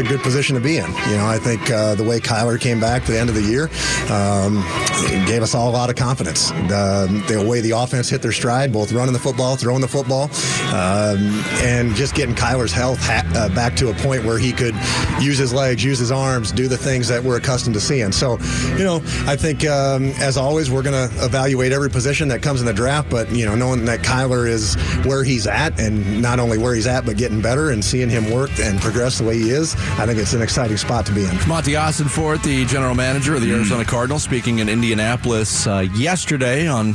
a good position to be in. You know, I think uh, the way Kyler came back to the end of the year um, gave us all a lot of confidence. The, the way the offense hit their stride, both running the football, throwing the football, um, and just getting Kyler's health ha- uh, back to a point where he could use his legs, use his arms, do the things that we're accustomed to seeing. So, you know, I think um, as always, we're going to evaluate every position that comes in the draft, but, you know, knowing that Kyler is where he's at and not only where he's at, but getting better and seeing him work and progress the way he is, I think it's an exciting spot to be in. Monti Ossenfort, the general manager of the Arizona Cardinals, speaking in Indianapolis uh, yesterday on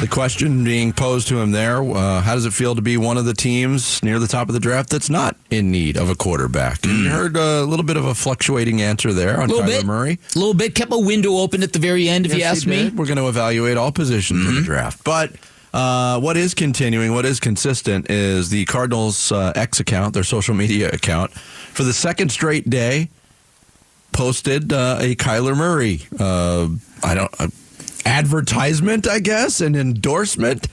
the question being posed to him there uh, how does it feel to be one of the teams near the top of the draft that's not in need of a quarterback? And you heard a little bit of a fluctuating answer there on little Kyler bit, Murray. A little bit. Kept a window open at the very end, if you Yes, ask me. We're going to evaluate all positions in the draft. But uh, what is continuing, what is consistent, is the Cardinals' uh, X account, their social media account, for the second straight day, posted uh, a Kyler Murray, uh, I don't, uh, advertisement, I guess, an endorsement.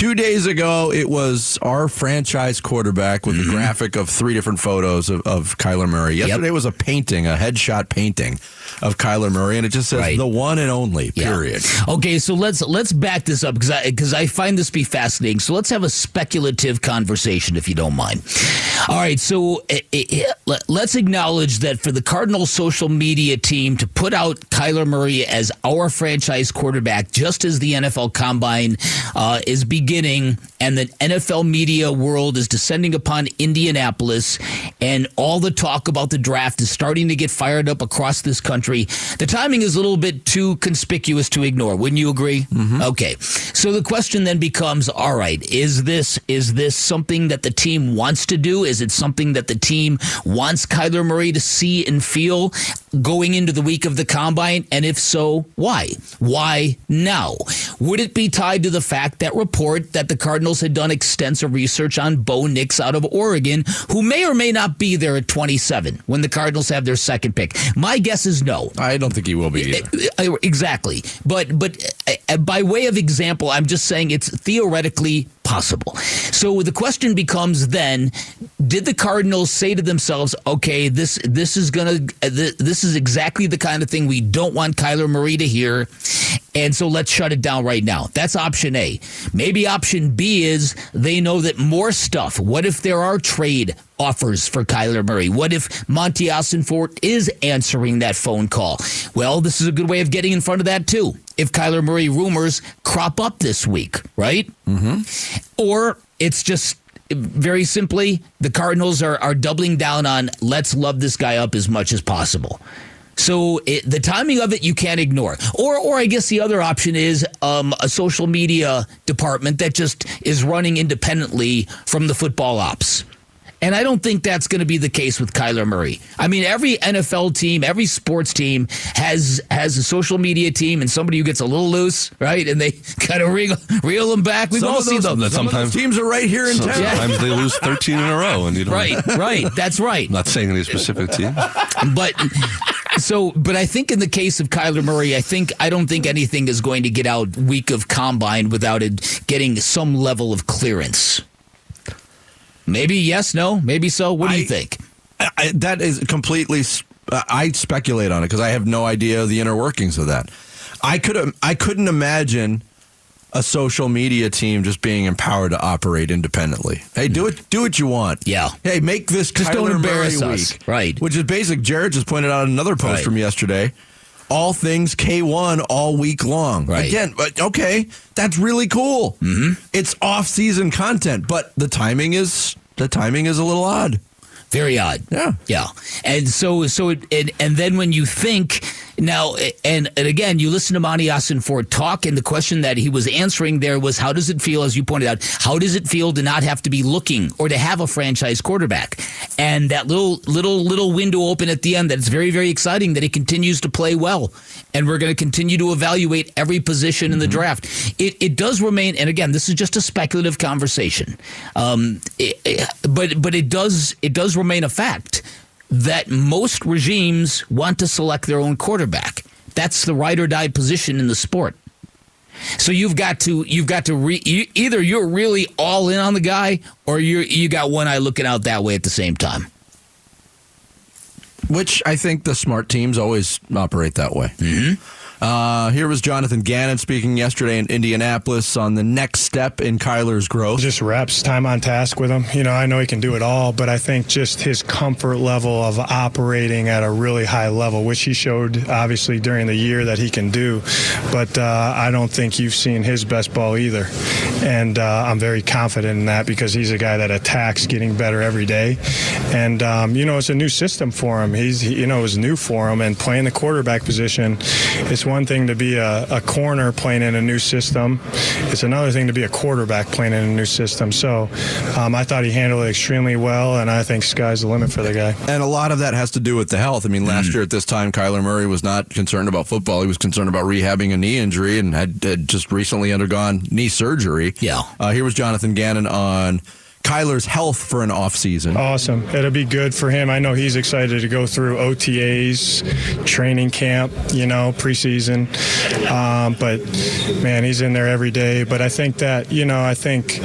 Two days ago, it was our franchise quarterback with a graphic of three different photos of, of Kyler Murray. Yesterday was a painting, a headshot painting of Kyler Murray, and it just says Right. the one and only. Yeah. Period. Okay, so let's let's back this up because I because I find this to be fascinating. So let's have a speculative conversation, if you don't mind. All right, so eh, eh, eh, let- let's acknowledge that for the Cardinals social media team to put out Kyler Murray as our franchise quarterback, just as the NFL Combine uh, is beginning and the NFL media world is descending upon Indianapolis, and all the talk about the draft is starting to get fired up across this country. The timing is a little bit too conspicuous to ignore. Wouldn't you agree? Mm-hmm. Okay. So the question then becomes: All right, is this is this something that the team wants to do? Is it something that the team wants Kyler Murray to see and feel going into the week of the combine? And if so, why? Why now? Would it be tied to the fact that report that the Cardinals had done extensive research on Bo Nix out of Oregon, who may or may not be there at 27 when the Cardinals have their second pick? My guess is no. I don't think he will be either. Uh, Exactly, but but uh, by way of example, I'm just saying it's theoretically possible. So the question becomes then: Did the Cardinals say to themselves, "Okay, this this is gonna uh, this is exactly the kind of thing we don't want Kyler Murray to hear," and so let's shut it down right now. That's option A. Maybe option B is they know that more stuff. What if there are trade offers for Kyler Murray? What if Monti Ossenfort is answering that phone call? Well, this is a good way of getting in front of that too. If Kyler Murray rumors crop up this week, right? Mm-hmm. Or it's just very simply the Cardinals are, are doubling down on let's love this guy up as much as possible. So it, the timing of it you can't ignore, or or I guess the other option is um, a social media department that just is running independently from the football ops. And I don't think that's going to be the case with Kyler Murray. I mean, every NFL team, every sports team has has a social media team and somebody who gets a little loose, right? And they kind of reel, reel them back. We've Some all seen those- them. some of those sometimes- teams are right here in town. Sometimes they lose 13 in a row, and you don't. Right, right. That's right. I'm not saying any specific team. but so but I think in the case of Kyler Murray, I think I don't think anything is going to get out week of combine without it getting some level of clearance. Maybe yes, no, maybe so. What do you think? I, that is completely. I speculate on it because I have no idea the inner workings of that. I could. I couldn't imagine a social media team just being empowered to operate independently. Hey, do it. Do what you want. Yeah. Hey, make this Just Kyler don't embarrass Murray us. week. Right. Which is basic. Jared just pointed out another post Right. from yesterday. All things K1 all week long. Right. Again, but okay, that's really cool. Mm-hmm. It's off-season content, but the timing is the timing is a little odd. Very odd. Yeah. Yeah. And so so it, and and then when you think now and and again you listen to Monti Ossenfort talk and the question that he was answering there was how does it feel as you pointed out how does it feel to not have to be looking or to have a franchise quarterback? And that little little little window open at the end that's very very exciting that he continues to play well. And we're going to continue to evaluate every position in the draft. It it does remain and again this is just a speculative conversation. Um it, it- but but it does it does remain a fact that most regimes want to select their own quarterback. That's the ride or die position in the sport. So you've got to you've got to re, you, either you're really all in on the guy or you you got one eye looking out that way at the same time. Which I think the smart teams always operate that way. Mm-hmm. Uh, here was Jonathan Gannon speaking yesterday in Indianapolis on the next step in Kyler's growth. Just reps, time on task with him. You know, I know he can do it all, but I think just his comfort level of operating at a really high level, which he showed obviously during the year that he can do. But uh, I don't think you've seen his best ball either. And uh, I'm very confident in that because he's a guy that attacks getting better every day. And, um, you know, it's a new system for him. He's, you know, it's new for him. And playing the quarterback position, it's one thing to be a, a, corner playing in a new system. It's another thing to be a quarterback playing in a new system. So um, I thought he handled it extremely well, and I think sky's the limit for the guy. And a lot of that has to do with the health. I mean, last mm. year at this time, Kyler Murray was not concerned about football. He was concerned about rehabbing a knee injury and had, had just recently undergone knee surgery. Yeah. Uh, here was Jonathan Gannon on Kyler's health for an off season. Awesome. It'll be good for him. I know he's excited to go through OTAs, training camp, you know, preseason. Um, but man, he's in there every day. But I think that, you know, I think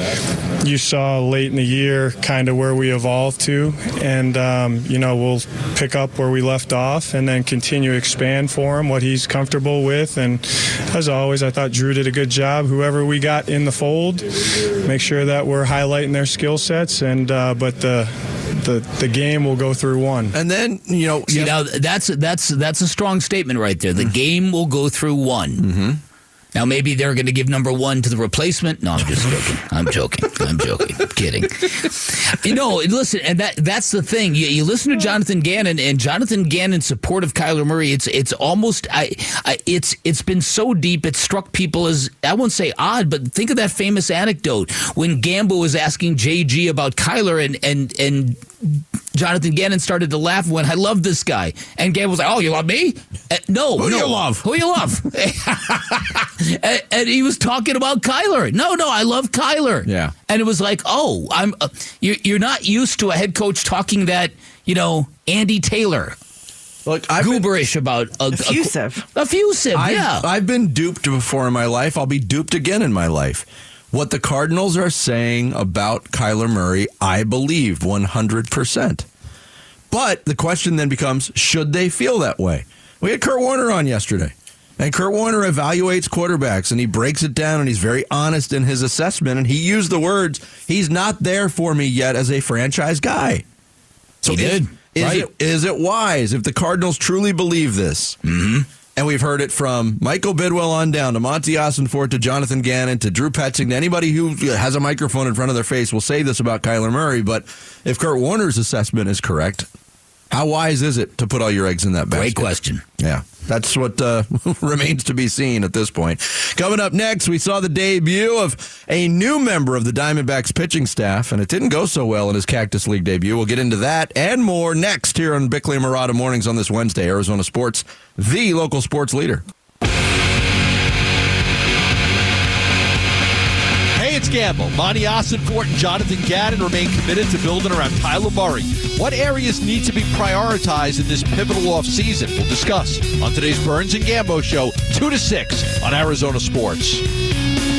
you saw late in the year kind of where we evolved to. And, um, you know, we'll pick up where we left off and then continue to expand for him what he's comfortable with. And as always, I thought Drew did a good job. Whoever we got in the fold, make sure that we're highlighting their skills skill sets, and uh, but the the the game will go through one. And then you know, See, now that's that's that's a strong statement right there. The mm-hmm. game will go through one. Mm-hmm. Now maybe they're going to give number one to the replacement. No, I'm just joking. I'm joking. I'm joking. I'm kidding. You know, listen, and that that's the thing. You, you listen to Jonathan Gannon and Jonathan Gannon's support of Kyler Murray. It's it's almost I, I it's it's been so deep. It struck people as I won't say odd, but think of that famous anecdote when Gambo was asking JG about Kyler and and and Jonathan Gannon started to laugh when I love this guy. And Gannon was like, Oh, you love me? Uh, no. Who no. you love? Who you love? and, and, he was talking about Kyler. No, no, I love Kyler. Yeah. And it was like, Oh, I'm. Uh, you're, you're not used to a head coach talking that, you know, Andy Taylor. Look, I've gooberish been, about a, effusive. A, effusive, I've, yeah. I've been duped before in my life. I'll be duped again in my life. What the Cardinals are saying about Kyler Murray, I believe 100%. But the question then becomes should they feel that way? We had Kurt Warner on yesterday. And Kurt Warner evaluates quarterbacks and he breaks it down and he's very honest in his assessment. And he used the words, he's not there for me yet as a franchise guy. So he did. Is, right. it, is it wise if the Cardinals truly believe this? Mm-hmm. And we've heard it from Michael Bidwill on down to Monti Ossenfort to Jonathan Gannon to Drew Petzing to anybody who has a microphone in front of their face will say this about Kyler Murray. But if Kurt Warner's assessment is correct, how wise is it to put all your eggs in that basket? Great question. Yeah, that's what uh, remains to be seen at this point. Coming up next, we saw the debut of a new member of the Diamondbacks pitching staff, and it didn't go so well in his Cactus League debut. We'll get into that and more next here on Bickley Marotta Mornings on this Wednesday. Arizona Sports, the local sports leader. It's Gambo. Monti Ossenfort and Jonathan Gannon remain committed to building around Kyler Murray. What areas need to be prioritized in this pivotal offseason? We'll discuss on today's Burns and Gambo show, 2 to 6 on Arizona Sports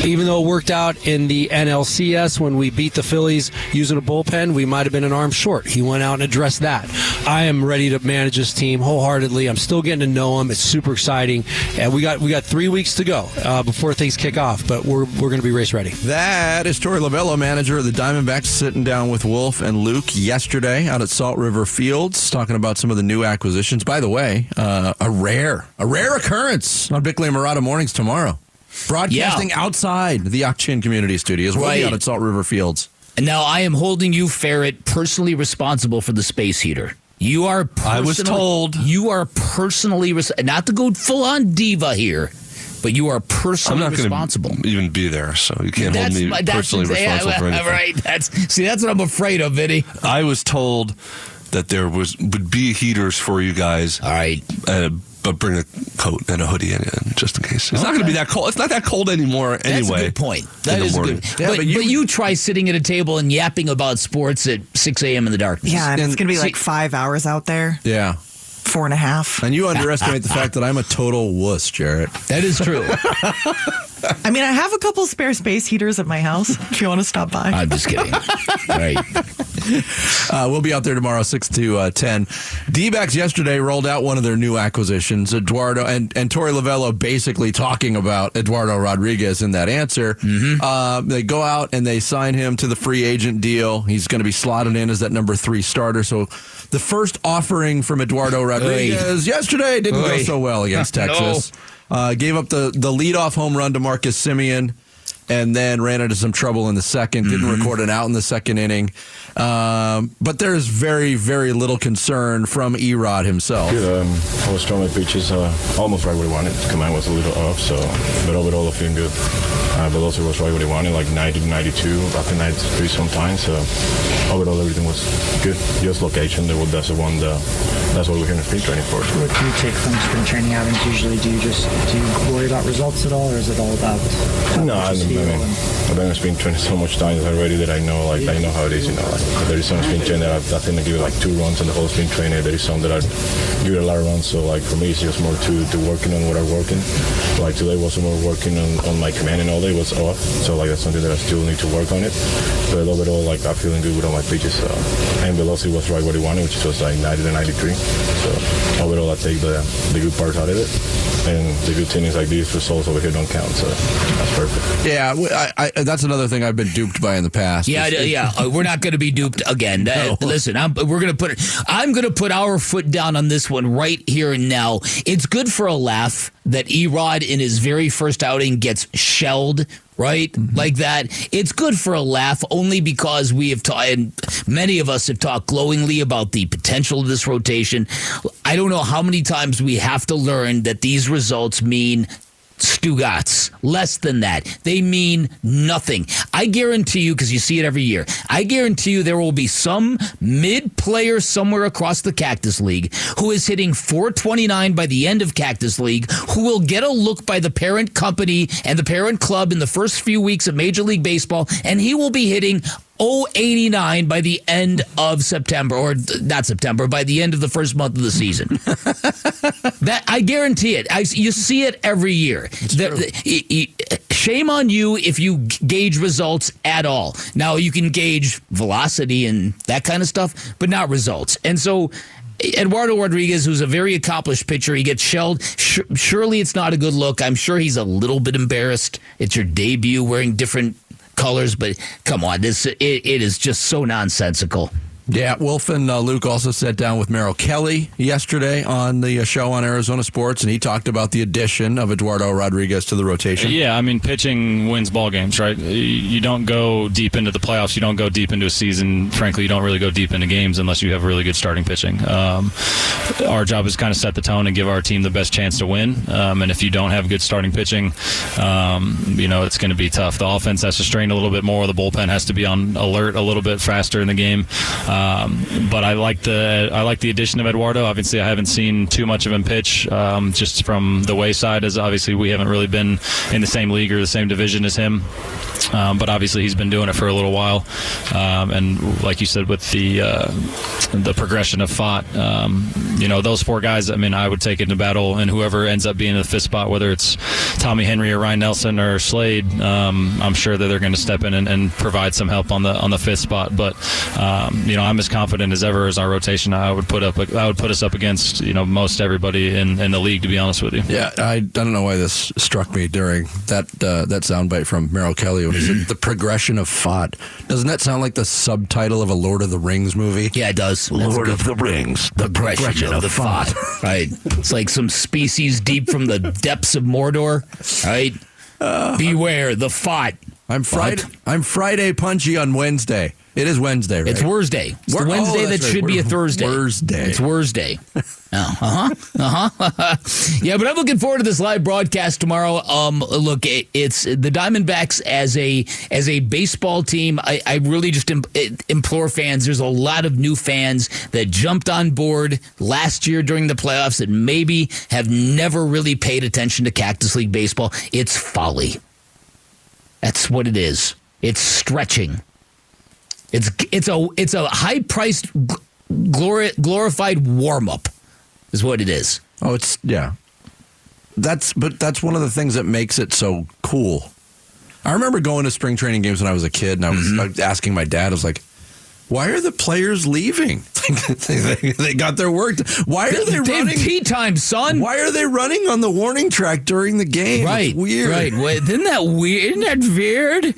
even though it worked out in the NLCS when we beat the Phillies using a bullpen, we might have been an arm short. He went out and addressed that. I am ready to manage this team wholeheartedly. I'm still getting to know him. It's super exciting, and we got we got three weeks to go uh, before things kick off. But we're we're going to be race ready. That is Torey Lovullo, manager of the Diamondbacks, sitting down with Wolf and Luke yesterday out at Salt River Fields, talking about some of the new acquisitions. By the way, uh, a rare a rare occurrence on Bickley and Marotta mornings tomorrow. Broadcasting yeah. outside the Ak-Chin Community Studios. We'll right. out at Salt River Fields. And now, I am holding you, Ferret, personally responsible for the space heater. You are. I was told. You are personally res- not to go full on diva here, but you are personally I'm not responsible. Even be there, so you can't that's, hold me personally responsible yeah, for anything. Right. That's see. That's what I'm afraid of, Vinny. I was told that there was would be heaters for you guys. All right. Uh, but bring a coat and a hoodie in, just in case. It's okay. not going to be that cold. It's not that cold anymore anyway. That's a good point. That is good. Yeah, but, but, you, but, you, try sitting at a table and yapping about sports at 6 a.m. in the darkness. Yeah, and, and it's going to be see, like five hours out there. Yeah. Four and a half. And you underestimate the fact that I'm a total wuss, Jarrett. That is true. I mean, I have a couple spare space heaters at my house if you want to stop by. I'm just kidding. right. Uh, we'll be out there tomorrow, 6 to uh, 10. D backs yesterday rolled out one of their new acquisitions, Eduardo, and, and Torey Lovullo basically talking about Eduardo Rodriguez in that answer. Uh, they go out and they sign him to the free agent deal. He's going to be slotted in as that number three starter. So the first offering from Eduardo Rodriguez yesterday didn't go so well against No. Uh, gave up the, the leadoff home run to Marcus Semien and then ran into some trouble in the 2nd did Didn't record an out in the second inning. Um, but there's very, very little concern from Erod himself. Good. Um, I was throwing my pitches uh, almost right where he wanted. Command was a little off, so but overall, I feeling good. Uh, but also was right where he wanted, like 90 to 92, up to 93 sometimes. So overall, everything was good. Just location. That was that's the one. The, that's what we're here in spring training for. What do you take from spring training outings usually? Do you just do you worry about results at all, or is it all about how No, I, mean, I've been in spring training so much times already that I know, like, I know how it is. You know, like there is some spring training that I, I think I give it like two runs in the whole spring training. There is some that I give it a lot of runs. So like for me, it's just more to, to working on what I'm working. Like today was more working on, on my commanding all day was off. So like that's something that I still need to work on it. But overall, like I'm feeling good with all my pitches. So and velocity was right where he wanted, which was like 90 to 93. So overall, I take the the good part out of it. And the good thing is like these results over here don't count. So that's perfect. Yeah, w- I, I, that's another thing I've been duped by in the past. Yeah, Is- yeah. uh, We're not going to be duped again. That- Listen, I'm, we're going to put. I'm going to put our foot down on this one right here and now. It's good for a laugh that Erod in his very first outing gets shelled. Right, like that. It's good for a laugh, only because we have talked, and many of us have talked glowingly about the potential of this rotation. I don't know how many times we have to learn that these results mean Stugats. Less than that. They mean nothing. I guarantee you, because you see it every year, I guarantee you there will be some mid player somewhere across the Cactus League who is hitting 429 by the end of Cactus League, who will get a look by the parent company and the parent club in the first few weeks of Major League Baseball, and he will be hitting 089 by the end of September, or th- not September, by the end of the first month of the season. That I guarantee it. I, you see it every year. The- the- shame on you if you gauge results at all. Now you can gauge velocity and that kind of stuff, but not results. And so. Eduardo Rodriguez, who's a very accomplished pitcher, he gets shelled. Sh- surely it's not a good look. I'm sure he's a little bit embarrassed. It's your debut wearing different colors, but come on, this it, it is just so nonsensical. Yeah, Wolf and uh, Luke also sat down with Merrill Kelly yesterday on the uh, show on Arizona Sports, and he talked about the addition of Eduardo Rodriguez to the rotation. Yeah, I mean, pitching wins ball games, right? You don't go deep into the playoffs. You don't go deep into a season. Frankly, you don't really go deep into games unless you have really good starting pitching. Um, our job is kind of set the tone and give our team the best chance to win. Um, and if you don't have good starting pitching, um, you know it's going to be tough. The offense has to strain a little bit more. The bullpen has to be on alert a little bit faster in the game. Um, but I like the I like the addition of Eduardo. Obviously, I haven't seen too much of him pitch, um, just from the wayside. As obviously we haven't really been in the same league or the same division as him. Um, but obviously he's been doing it for a little while, um, and like you said, with the uh, the progression of Pfaadt, um, you know those four guys. I mean, I would take it to battle, and whoever ends up being in the fifth spot, whether it's Tommy Henry or Ryne Nelson or Slade, um, I'm sure that they're going to step in and, and provide some help on the on the fifth spot. But you know, I'm as confident as ever as our rotation. I would put up I would put us up against you know most everybody in, in the league. To be honest with you. Yeah, I, I don't know why this struck me during that uh, that soundbite from Merrill Kelly when he said the progression of Pfaadt. Doesn't that sound like the subtitle of a Lord of the Rings movie? Yeah, it does. Lord of the Rings, the progression, of, the Pfaadt. right? It's like some species deep from the depths of Mordor, right? uh, Beware the Pfaadt. I'm Friday. I'm Friday punchy on Wednesday. It is Wednesday, right? It's Thursday. It's Wor- oh, Wednesday that right. should be a Thursday. Thursday. It's Thursday. Oh, uh huh, uh huh. yeah, but I'm looking forward to this live broadcast tomorrow. Um, look, it, it's the Diamondbacks as a as a baseball team. I, I really just im- implore fans. There's a lot of new fans that jumped on board last year during the playoffs that maybe have never really paid attention to Cactus League baseball. It's folly. That's what it is. It's stretching. It's it's a it's a high priced glori- glorified warm up is what it is. Oh, it's yeah. That's but that's one of the things that makes it so cool. I remember going to spring training games when I was a kid, and I was, Mm-hmm. I was asking my dad. I was like, Why are the players leaving? they, they got their work. done. Why are they, They running? tea time, son. Why are they running on the warning track during the game? Right. It's weird. Right. Wait, isn't that weird? Isn't that weird?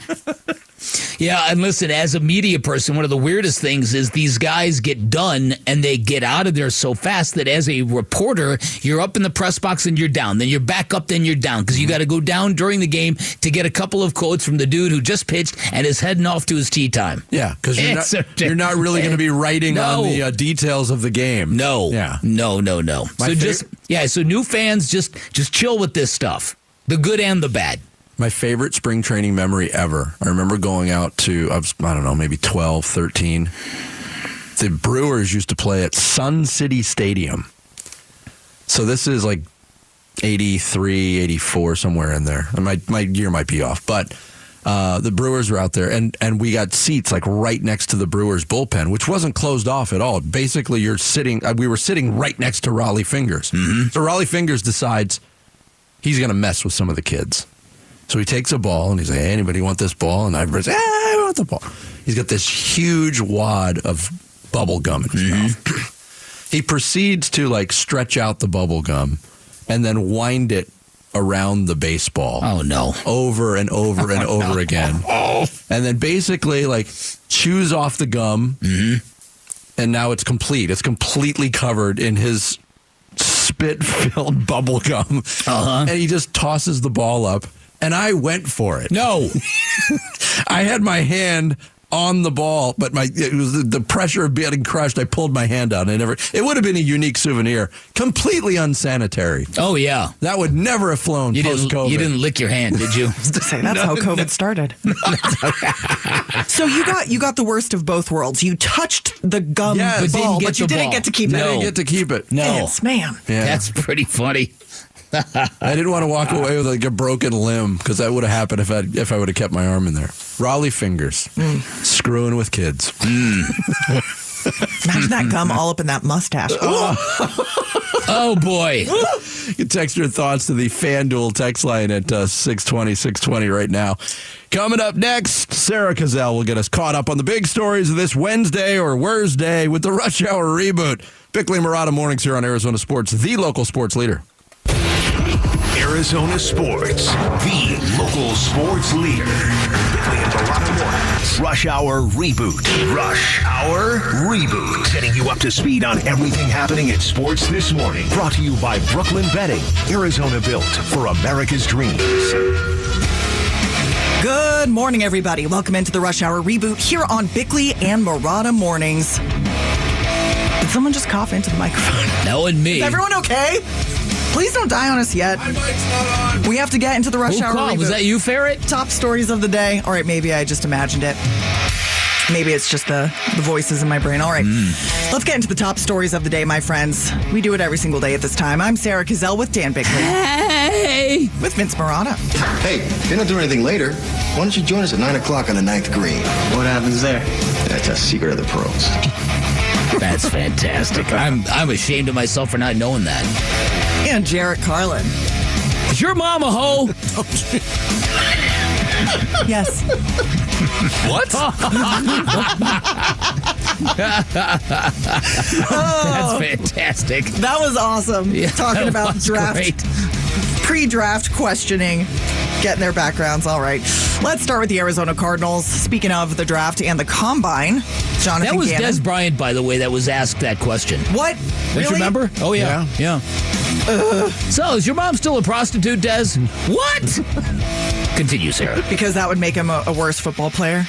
Yeah, and listen, as a media person, one of the weirdest things is these guys get done and they get out of there so fast that as a reporter, you're up in the press box and you're down. Then you're back up, then you're down because you got to go down during the game to get a couple of quotes from the dude who just pitched and is heading off to his tea time. Yeah, because you're, not- you're not really going to be writing No. on the uh, details of the game. No. Yeah. No, no, no. My so fav- just yeah, so new fans just just chill with this stuff. The good and the bad. My favorite spring training memory ever. I remember going out to, I, was, I don't know, maybe 12, 13. The Brewers used to play at Sun City Stadium. So this is like 83, 84, somewhere in there. And My, my year might be off, but uh, the Brewers were out there, and, and we got seats like right next to the Brewers bullpen, which wasn't closed off at all. Basically, you're sitting, uh, we were sitting right next to Rollie Fingers. So Rollie Fingers decides he's going to mess with some of the kids. So he takes a ball and he's like, hey, anybody want this ball? And everybody's, hey, I want the ball. He's got this huge wad of bubble gum in his mouth. he proceeds to like stretch out the bubble gum and then wind it around the baseball. Oh no. Over and over and over again. And then basically like chews off the gum. And now it's complete. It's completely covered in his spit filled bubble gum. Uh-huh. And he just tosses the ball up. And I went for it. No. I had my hand on the ball, but my it was the, the pressure of getting crushed. I pulled my hand out. And I never. It would have been a unique souvenir. Completely unsanitary. Oh yeah. That would never have flown You post didn't COVID. you didn't lick your hand, did you? to say that's how COVID started. so you got you got the worst of both worlds. You touched the gum Yes. But ball, didn't get but you the didn't ball. get to keep I it. didn't get to keep it. No. Vince, man. Yeah. That's pretty funny. I didn't want to walk away with like a broken limb because that would have happened if I if I would have kept my arm in there. Rollie Fingers, screwing with kids. Imagine that gum all up in that mustache. Oh boy. You can text your thoughts to the FanDuel text line at uh, 620, 620 right now. Coming up next, Sarah Cazell will get us caught up on the big stories of this Wednesday or Thursday with the Rush Hour reboot. Bickley Marotta mornings here on Arizona Sports, the local sports leader. Arizona Sports, the local sports leader. Bickley and Marotta Mornings. Rush Hour Reboot. Rush Hour Reboot. Setting you up to speed on everything happening in sports this morning. Brought to you by Brooklyn Betting. Arizona built for America's dreams. Good morning, everybody. Welcome into the Rush Hour reboot here on Bickley and Marotta Mornings. Did someone just cough into the microphone? No and me. Is everyone okay? Please don't die on us yet. We have to get into the Rush Who Hour called? reboot. Was that you, Ferret? Top stories of the day. All right, maybe I just imagined it. Maybe it's just the, the voices in my brain. All right. Hmm. Let's get into the top stories of the day, my friends. We do it every single day at this time. I'm Sarah Cazell with Dan Bickley. Hey. With Vince Marotta. Hey, if you're not doing anything later, why don't you join us at 9 o'clock on the ninth green? What happens there? That's a secret of the pros. That's fantastic. I'm I'm ashamed of myself for not knowing that. And Jarrett Carlin. Is your mom a hoe? Yes. What? That's oh. fantastic. That was awesome. Yeah, Talking about draft, great. pre-draft questioning, getting their backgrounds. All right, let's start with the Arizona Cardinals. Speaking of the draft and the combine, Jonathan That was Gannon. Dez Bryant, by the way, that was asked that question. What? Don't Really? you remember? Oh yeah, yeah. So is your mom still a prostitute, Dez? What? Continue, Sarah. Because that would make him a, a worse football player,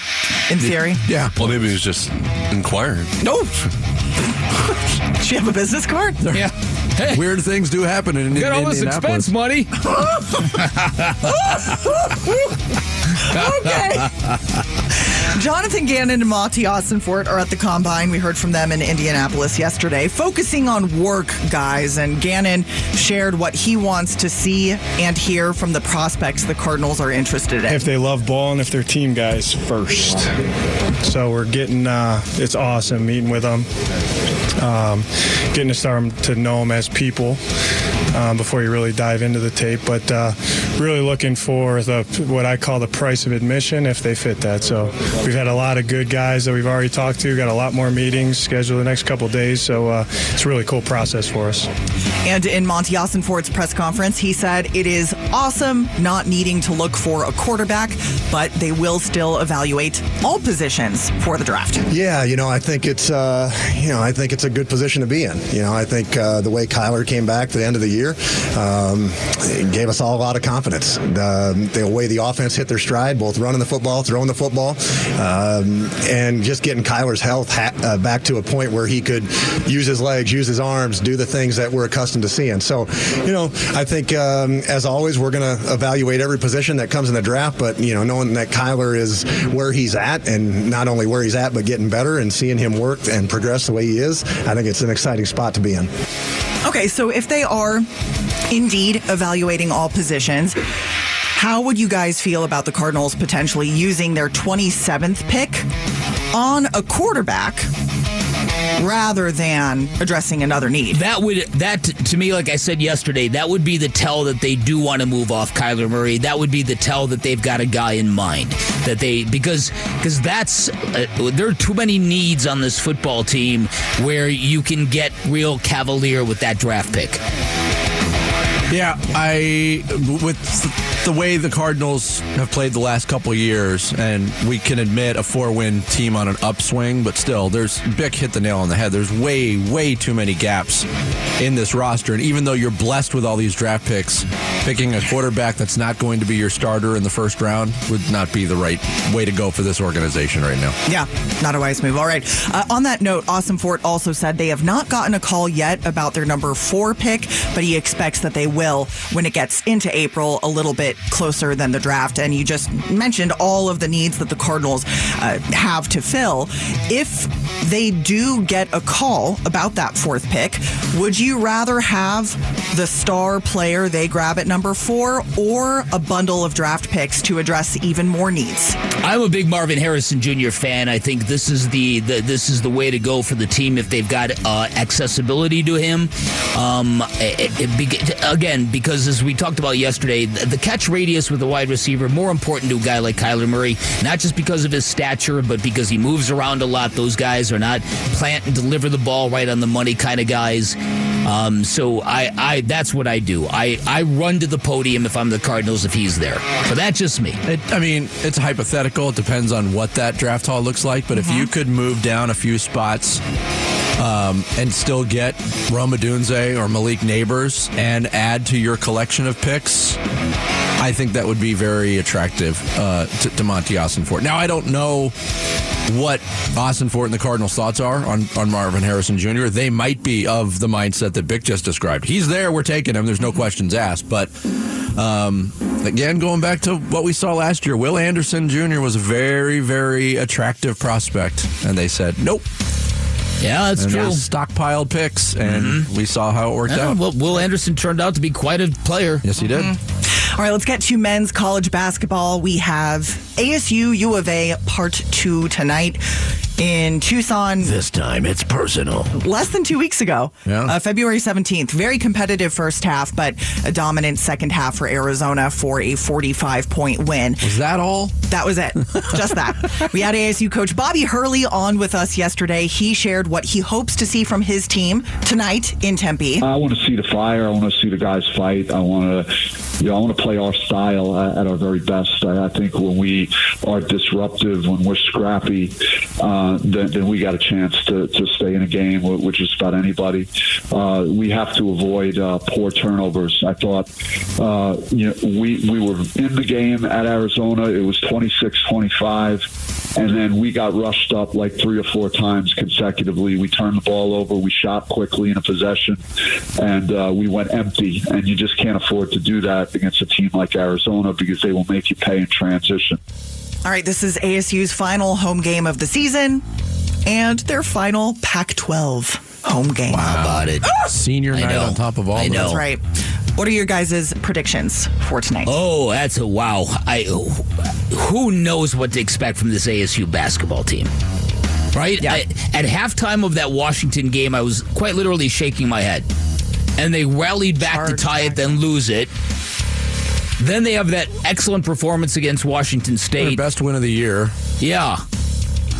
in theory. Yeah. Well, maybe he was just inquiring. No. Does she have a business card? Yeah. Hey, Weird things do happen in, in got all this expense money. okay. Jonathan Gannon and Monti Ossenfort are at the combine. We heard from them in Indianapolis yesterday, focusing on work, guys. And Gannon shared what he wants to see and hear from the prospects the Cardinals are interested in. if they love ball and if they're team guys first. So we're getting, uh, it's awesome meeting with them, um, getting to start to know them as people um, before you really dive into the tape. But uh, really looking for the what I call the price of admission if they fit that. So we've had a lot of good guys that we've already talked to. Got a lot more meetings scheduled the next couple days, so uh, it's a really cool process for us. And in Monti Ossenfort's press conference, he said it is awesome not needing to look for a quarterback, but they will still evaluate all positions for the draft. Yeah, you know, I think it's uh, you know, I think it's a good position to be in. You know, I think uh, the way Kyler came back to the end of the year um, it gave us all a lot of confidence. The, the way the offense hit their stride, both running the football, throwing the football, um, and just getting Kyler's health ha- uh, back to a point where he could use his legs, use his arms, do the things that we're accustomed to seeing. So, you know, I think um, as always, we're going to evaluate every position that comes in the draft, but you know, knowing that Kyler is where he's at, and not only where he's at, but getting better and seeing him work and progress the way he is, I think it's an exciting spot to be in. Okay, so if they are indeed evaluating all positions, how would you guys feel about the Cardinals potentially using their 27th pick on a quarterback rather than addressing another need? That would that to me, like I said yesterday, that would be the tell that they do want to move off Kyler Murray. That would be the tell that they've got a guy in mind that they because because that's uh, there are too many needs on this football team where you can get real cavalier with that draft pick. Yeah, I with the way the Cardinals have played the last couple years, and we can admit a four-win team on an upswing, but still, there's Bick hit the nail on the head. There's way, way too many gaps in this roster, and even though you're blessed with all these draft picks, picking a quarterback that's not going to be your starter in the first round would not be the right way to go for this organization right now. Yeah, not a wise move. All right. Uh, on that note, Ossenfort also said they have not gotten a call yet about their number four pick, but he expects that they will when it gets into April a little bit closer than the draft. And you just mentioned all of the needs that the Cardinals uh, have to fill. If they do get a call about that fourth pick, would you rather have the star player they grab at number four or a bundle of draft picks to address even more needs? I'm a big Marvin Harrison Jr. fan. I think this is the, the this is the way to go for the team if they've got uh, accessibility to him. Um, it, it, again, because as we talked about yesterday, the, the catch radius with a wide receiver more important to a guy like Kyler Murray, not just because of his stature, but because he moves around a lot. Those guys are not plant and deliver the ball right on the money kind of guys. Um, so I, I, that's what I do. I, I run to the podium if I'm the Cardinals if he's there. But that's just me. It, I mean, it's hypothetical. It depends on what that draft haul looks like. But if you could move down a few spots um, and still get Rome Odunze or Malik Nabers and add to your collection of picks, I think that would be very attractive uh, to, to Monti Ossenfort. Now, I don't know what Ossenfort and the Cardinals' thoughts are on, on Marvin Harrison Jr. They might be of the mindset that Bick just described. He's there, we're taking him. There's no questions asked. But um, again, going back to what we saw last year, Will Anderson Jr. was a very, very attractive prospect, and they said nope. Yeah, that's and true. Stockpiled picks, and mm-hmm. we saw how it worked yeah, out. Well, Will Anderson turned out to be quite a player. Yes, he did. Mm-hmm. All right, let's get to men's college basketball. We have ASU U of A part two tonight in Tucson. This time it's personal. Less than two weeks ago, yeah. uh, February 17th. Very competitive first half, but a dominant second half for Arizona for a 45 point win. Was that all? That was it. Just that. We had ASU coach Bobby Hurley on with us yesterday. He shared what he hopes to see from his team tonight in Tempe. I want to see the fire. I want to see the guys fight. I want to, you know, I want to play our style at our very best. I, I think when we are disruptive, when we're scrappy, uh, then, then, we got a chance to, to stay in a game, which is about anybody. Uh, we have to avoid uh, poor turnovers. I thought, uh, you know, we, we were in the game at Arizona. It was 26 25. And then we got rushed up like three or four times consecutively. We turned the ball over. We shot quickly in a possession, and uh, we went empty. And you just can't afford to do that against a team like Arizona because they will make you pay in transition. All right, this is ASU's final home game of the season and their final Pac 12 home game. Wow. About it? Ah! Senior I night know. on top of all I of know. That's right. What are your guys' predictions for tonight? Oh, that's a wow. I who knows what to expect from this ASU basketball team? Right? Yeah. I, at halftime of that Washington game, I was quite literally shaking my head. And they rallied back Charge to tie back. it, then lose it. Then they have that excellent performance against Washington Their State. best win of the year. Yeah.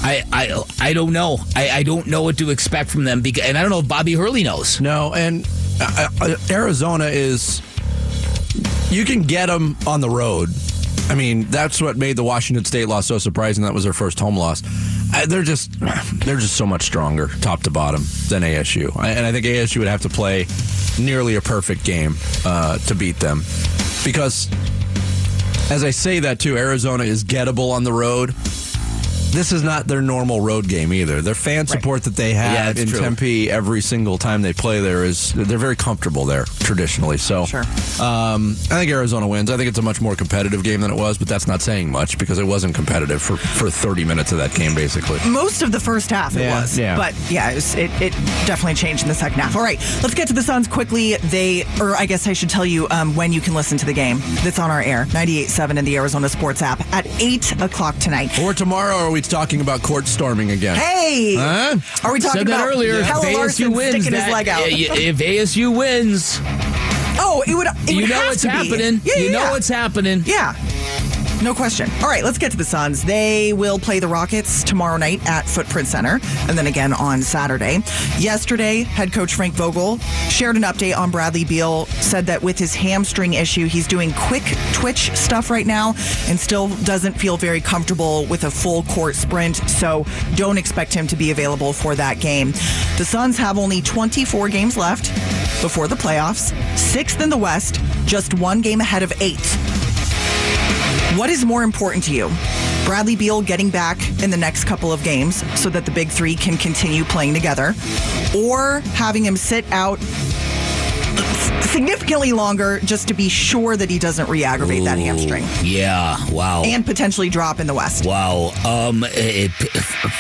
I, I I don't know. I, I don't know what to expect from them because, and I don't know if Bobby Hurley knows. No, and uh, uh, Arizona is you can get them on the road. I mean, that's what made the Washington State loss so surprising. That was their first home loss. Uh, they're just they're just so much stronger, top to bottom, than ASU. And I think ASU would have to play nearly a perfect game uh, to beat them, because as I say that too, Arizona is gettable on the road. This is not their normal road game either. Their fan support that they have it's in true. Tempe every single time they play there is they're very comfortable there traditionally. So um, I think Arizona wins. I think it's a much more competitive game than it was, but that's not saying much because it wasn't competitive for, for 30 minutes of that game basically. Most of the first half it Yeah, was, yeah. but yeah, it, was, it, it definitely changed in the second half. All right, let's get to the Suns quickly. They, or I guess I should tell you um, when you can listen to the game. That's on our air, 98.7 in the Arizona Sports app at 8 o'clock tonight. Or tomorrow are we talking about court storming again? Hey! Huh? Are we talking Said that about earlier. If Larson ASU wins, sticking that, his leg out? if ASU wins, oh, it would. It you would know have what's to be. happening. Yeah, you yeah, know yeah. what's happening. Yeah. No question. All right, let's get to the Suns. They will play the Rockets tomorrow night at Footprint Center and then again on Saturday. Yesterday, head coach Frank Vogel shared an update on Bradley Beal, said that with his hamstring issue, he's doing quick twitch stuff right now and still doesn't feel very comfortable with a full court sprint, so don't expect him to be available for that game. The Suns have only 24 games left before the playoffs, sixth in the West, just one game ahead of eighth. What is more important to you? Bradley Beal getting back in the next couple of games so that the big three can continue playing together, or having him sit out significantly longer just to be sure that he doesn't re aggravate that hamstring Yeah. Wow. and potentially drop in the West? Wow. Um, it,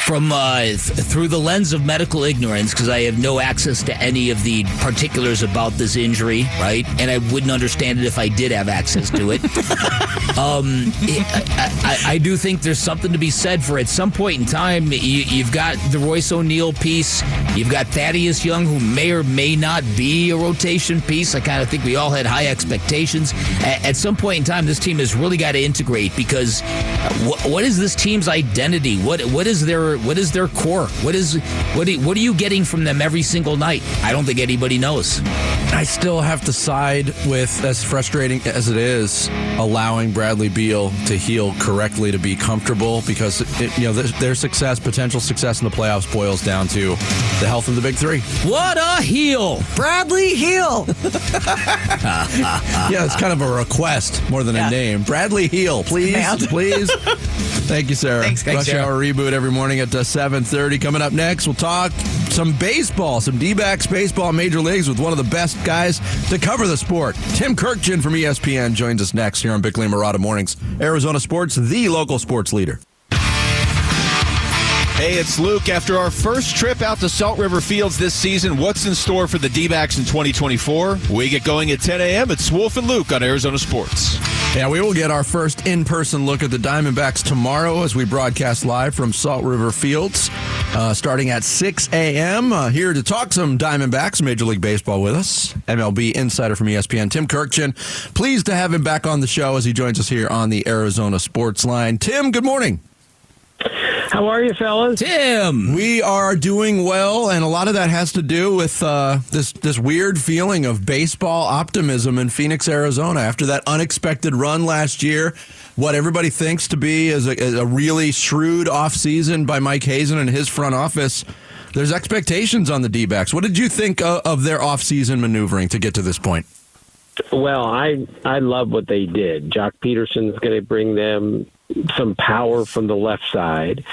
from uh, through the lens of medical ignorance, because I have no access to any of the particulars about this injury, right? And I wouldn't understand it if I did have access to it. um, it I, I, I do think there's something to be said for at some point in time, you, you've got the Royce O'Neale piece, you've got Thaddeus Young, who may or may not be a rotation piece. I kind of think we all had high expectations. At, at some point in time, this team has really got to integrate because what, what is this team's identity? What what is their what is their core? What is what do, what are you getting from them every single night? I don't think anybody knows. I still have to side with, as frustrating as it is, allowing Bradley Beal to heal correctly to be comfortable because it, you know their, their success, potential success in the playoffs, boils down to the health of the big three. What a heel, Bradley Heel. yeah, it's kind of a request more than a name. Bradley Heel, please, please. Thank you, Sarah. Thanks, guys. Rush Sarah. Hour reboot every morning at uh, 7.30. Coming up next, we'll talk some baseball, some D-backs baseball major leagues with one of the best guys to cover the sport. Tim Kurkjian from ESPN joins us next here on Bickley and Marotta Mornings. Arizona Sports, the local sports leader. Hey, it's Luke. After our first trip out to Salt River Fields this season, what's in store for the D-backs in 2024? We get going at 10 a.m. It's Wolf and Luke on Arizona Sports. Yeah, we will get our first in person look at the Diamondbacks tomorrow as we broadcast live from Salt River Fields, uh, starting at 6 a.m. Uh, here to talk some Diamondbacks, Major League Baseball with us, MLB insider from ESPN, Tim Kurkjian. Pleased to have him back on the show as he joins us here on the Arizona Sports Line. Tim, good morning. How are you, fellas? Tim, we are doing well, and a lot of that has to do with uh, this this weird feeling of baseball optimism in Phoenix, Arizona, after that unexpected run last year. What everybody thinks to be is a, is a really shrewd offseason by Mike Hazen and his front office. There's expectations on the D-backs. What did you think uh, of their offseason maneuvering to get to this point? Well, I I love what they did. Joc Pederson's going to bring them some power from the left side.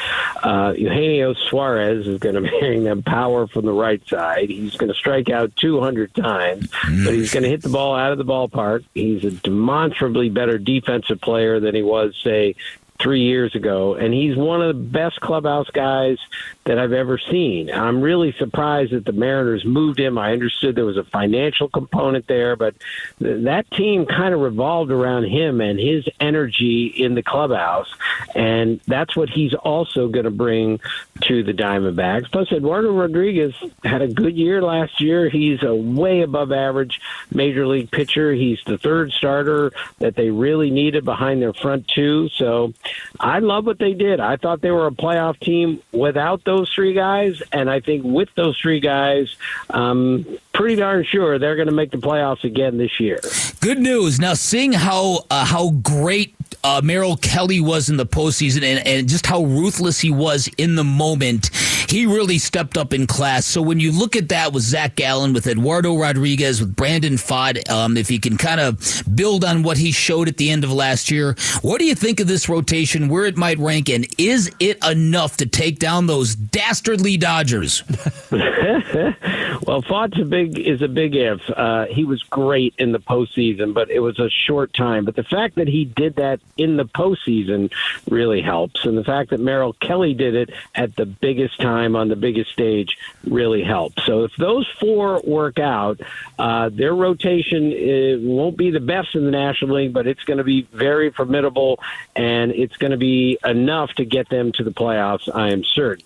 Uh, Eugenio Suarez is going to bring them power from the right side. He's going to strike out 200 times, but he's going to hit the ball out of the ballpark. He's a demonstrably better defensive player than he was, say, three years ago, and he's one of the best clubhouse guys that I've ever seen. I'm really surprised that the Mariners moved him. I understood there was a financial component there, but th- that team kind of revolved around him and his energy in the clubhouse, and that's what he's also going to bring to the Diamondbacks. Plus, Eduardo Rodriguez had a good year last year. He's a way above average major league pitcher. He's the third starter that they really needed behind their front two. So I love what they did. I thought they were a playoff team without those three guys, and I think with those three guys, um, pretty darn sure they're going to make the playoffs again this year. Good news. Now, seeing how uh, how great uh, Merrill Kelly was in the postseason and, and just how ruthless he was in the moment, he really stepped up in class. So when you look at that with Zach Gallen, with Eduardo Rodriguez, with Brandon Pfaadt, um, if he can kind of build on what he showed at the end of last year, what do you think of this rotation, where it might rank, and is it enough to take down those dastardly Dodgers? well, Pfaadt's a big is a big if. Uh, he was great in the postseason, but it was a short time. But the fact that he did that in the postseason really helps, and the fact that Merrill Kelly did it at the biggest time on the biggest stage really helps. So if those four work out, uh, their rotation uh, won't be the best in the National League, but it's going to be very formidable, and it's going to be enough to get them to the playoffs. I am certain.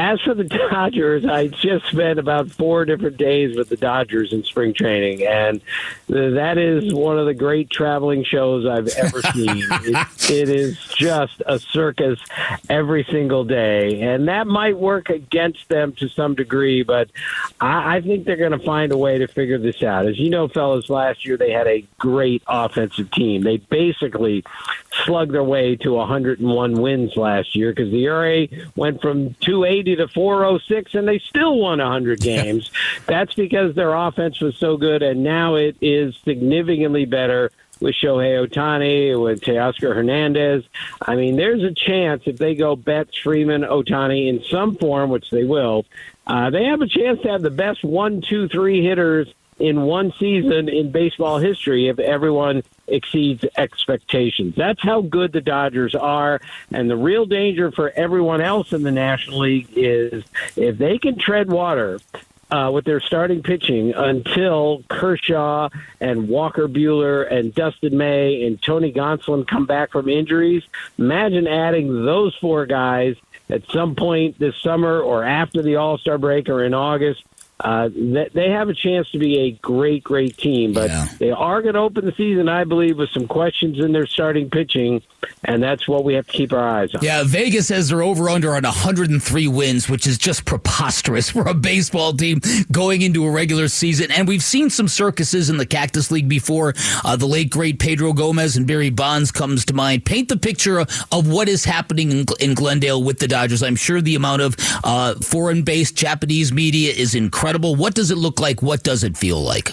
As for the Dodgers, I just spent about four different days with the Dodgers in spring training, and that is one of the great traveling shows I've ever seen. it, it is just a circus every single day, and that might work against them to some degree, but I, I think they're going to find a way to figure this out. As you know, fellas, last year they had a great offensive team. They basically slugged their way to 101 wins last year because the ERA went from 280 to 406, and they still won 100 games. That's because their offense was so good, and now it is significantly better with Shohei Ohtani, with Teoscar Hernandez. I mean, there's a chance if they go Betts, Freeman, Ohtani in some form, which they will, uh, they have a chance to have the best one, two, three hitters in one season in baseball history if everyone exceeds expectations. That's how good the Dodgers are. And the real danger for everyone else in the National League is if they can tread water. Uh, with their starting pitching until Kershaw and Walker Buehler and Dustin May and Tony Gonsolin come back from injuries. Imagine adding those four guys at some point this summer or after the All Star break or in August uh, they have a chance to be a great, great team, but yeah. they are going to open the season, I believe, with some questions in their starting pitching, and that's what we have to keep our eyes on. Yeah, Vegas says they're over under on 103 wins, which is just preposterous for a baseball team going into a regular season. And we've seen some circuses in the Cactus League before. Uh, the late great Pedro Gomez and Barry Bonds comes to mind. Paint the picture of, what is happening in, in, Glendale with the Dodgers. I'm sure the amount of uh, foreign-based Japanese media is incredible incredible. What does it look like? What does it feel like?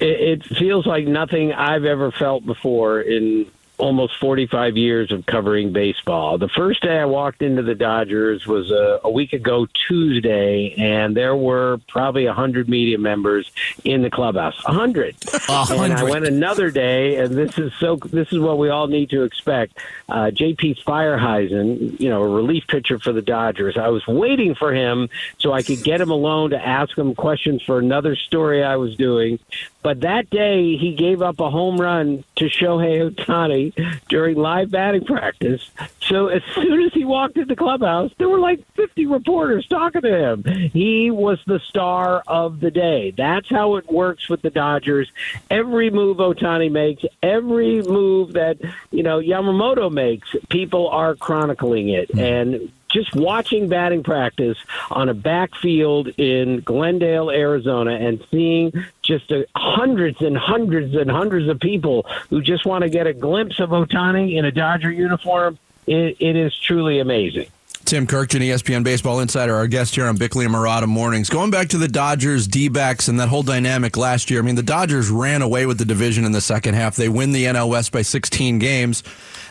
It, it feels like nothing I've ever felt before in almost 45 years of covering baseball. The first day I walked into the Dodgers was a, a week ago Tuesday, and there were probably 100 media members in the clubhouse. 100. 100. And I went another day, and this is so. This is what we all need to expect. Uh, J.P. Feyereisen, you know, a relief pitcher for the Dodgers. I was waiting for him so I could get him alone to ask him questions for another story I was doing. But that day, he gave up a home run to Shohei Ohtani during live batting practice. So as soon as he walked in the clubhouse, there were like 50 reporters talking to him. He was the star of the day. That's how it works with the Dodgers. Every move Ohtani makes, every move that, you know, Yamamoto makes, people are chronicling it. Hmm. And just watching batting practice on a backfield in Glendale, Arizona, and seeing just a, hundreds and hundreds and hundreds of people who just want to get a glimpse of Ohtani in a Dodger uniform, it, it is truly amazing. Tim Kurkjian, ESPN Baseball Insider, our guest here on Bickley and Marotta Mornings. Going back to the Dodgers, D backs, and that whole dynamic last year, I mean, the Dodgers ran away with the division in the second half. They win the NL West by 16 games.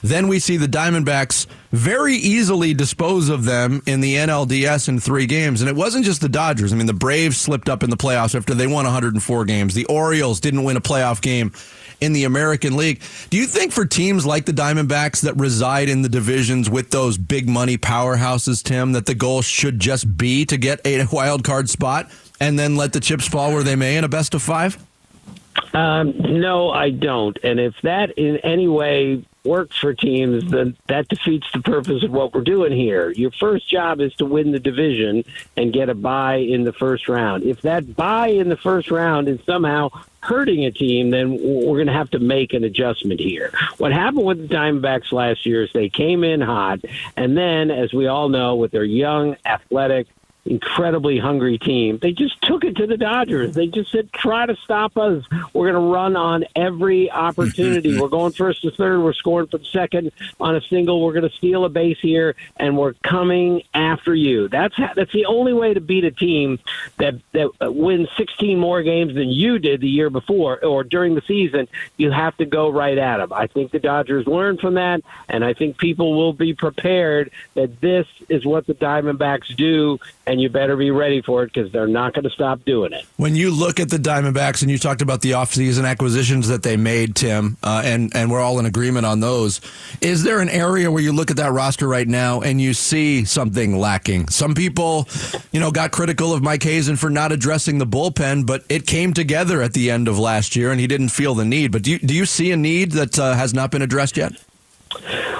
Then we see the Diamondbacks very easily dispose of them in the NLDS in three games. And it wasn't just the Dodgers. I mean, the Braves slipped up in the playoffs after they won 104 games. The Orioles didn't win a playoff game in the American League. Do you think for teams like the Diamondbacks that reside in the divisions with those big money powerhouses, Tim, that the goal should just be to get a wild card spot and then let the chips fall where they may in a best of five? Um, no, I don't. And if that in any way works for teams, then that defeats the purpose of what we're doing here. Your first job is to win the division and get a buy in the first round. If that buy in the first round is somehow hurting a team, then we're going to have to make an adjustment here. What happened with the Diamondbacks last year is they came in hot, and then, as we all know, with their young, athletic, incredibly hungry team. They just took it to the Dodgers. They just said, try to stop us. We're going to run on every opportunity. we're going first to third. We're scoring from second on a single. We're going to steal a base here, and we're coming after you. That's that's the only way to beat a team that that wins 16 more games than you did the year before or during the season. You have to go right at them. I think the Dodgers learned from that, and I think people will be prepared that this is what the Diamondbacks do and you better be ready for it because they're not going to stop doing it. When you look at the Diamondbacks and you talked about the offseason acquisitions that they made, Tim, uh, and and we're all in agreement on those. Is there an area where you look at that roster right now and you see something lacking? Some people, you know, got critical of Mike Hazen for not addressing the bullpen, but it came together at the end of last year, and he didn't feel the need. But do you, do you see a need that uh, has not been addressed yet?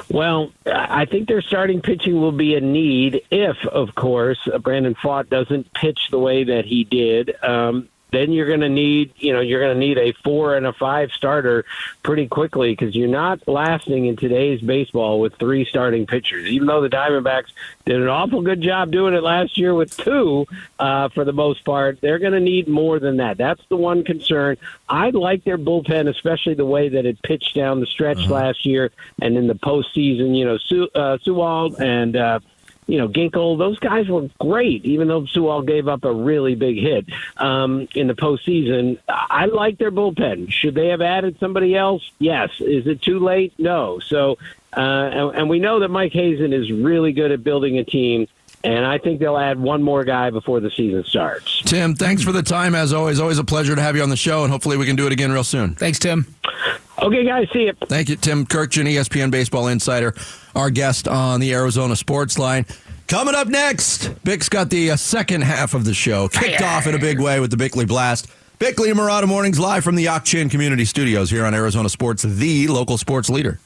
Well, I think their starting pitching will be a need if, of course, Brandon Pfaadt doesn't pitch the way that he did. Um, then you're going to need, you know, you're going to need a four and a five starter pretty quickly because you're not lasting in today's baseball with three starting pitchers. Even though the Diamondbacks did an awful good job doing it last year with two, uh, for the most part, they're going to need more than that. That's the one concern. I like their bullpen, especially the way that it pitched down the stretch uh-huh. last year and in the postseason. You know, Su- uh, Sewald and. Uh, you know, Ginkel, those guys were great, even though Sewald gave up a really big hit um, in the postseason. I like their bullpen. Should they have added somebody else? Yes. Is it too late? No. So, uh, and, and we know that Mike Hazen is really good at building a team. And I think they'll add one more guy before the season starts. Tim, thanks for the time as always. Always a pleasure to have you on the show, and hopefully we can do it again real soon. Thanks, Tim. Okay, guys, see you. Thank you, Tim Kurkjian, ESPN Baseball Insider, our guest on the Arizona Sports Line. Coming up next, Bick's got the uh, second half of the show kicked off in a big way with the Bickley Blast. Bickley and Marotta Mornings live from the Ak-Chin Community Studios here on Arizona Sports, the local sports leader.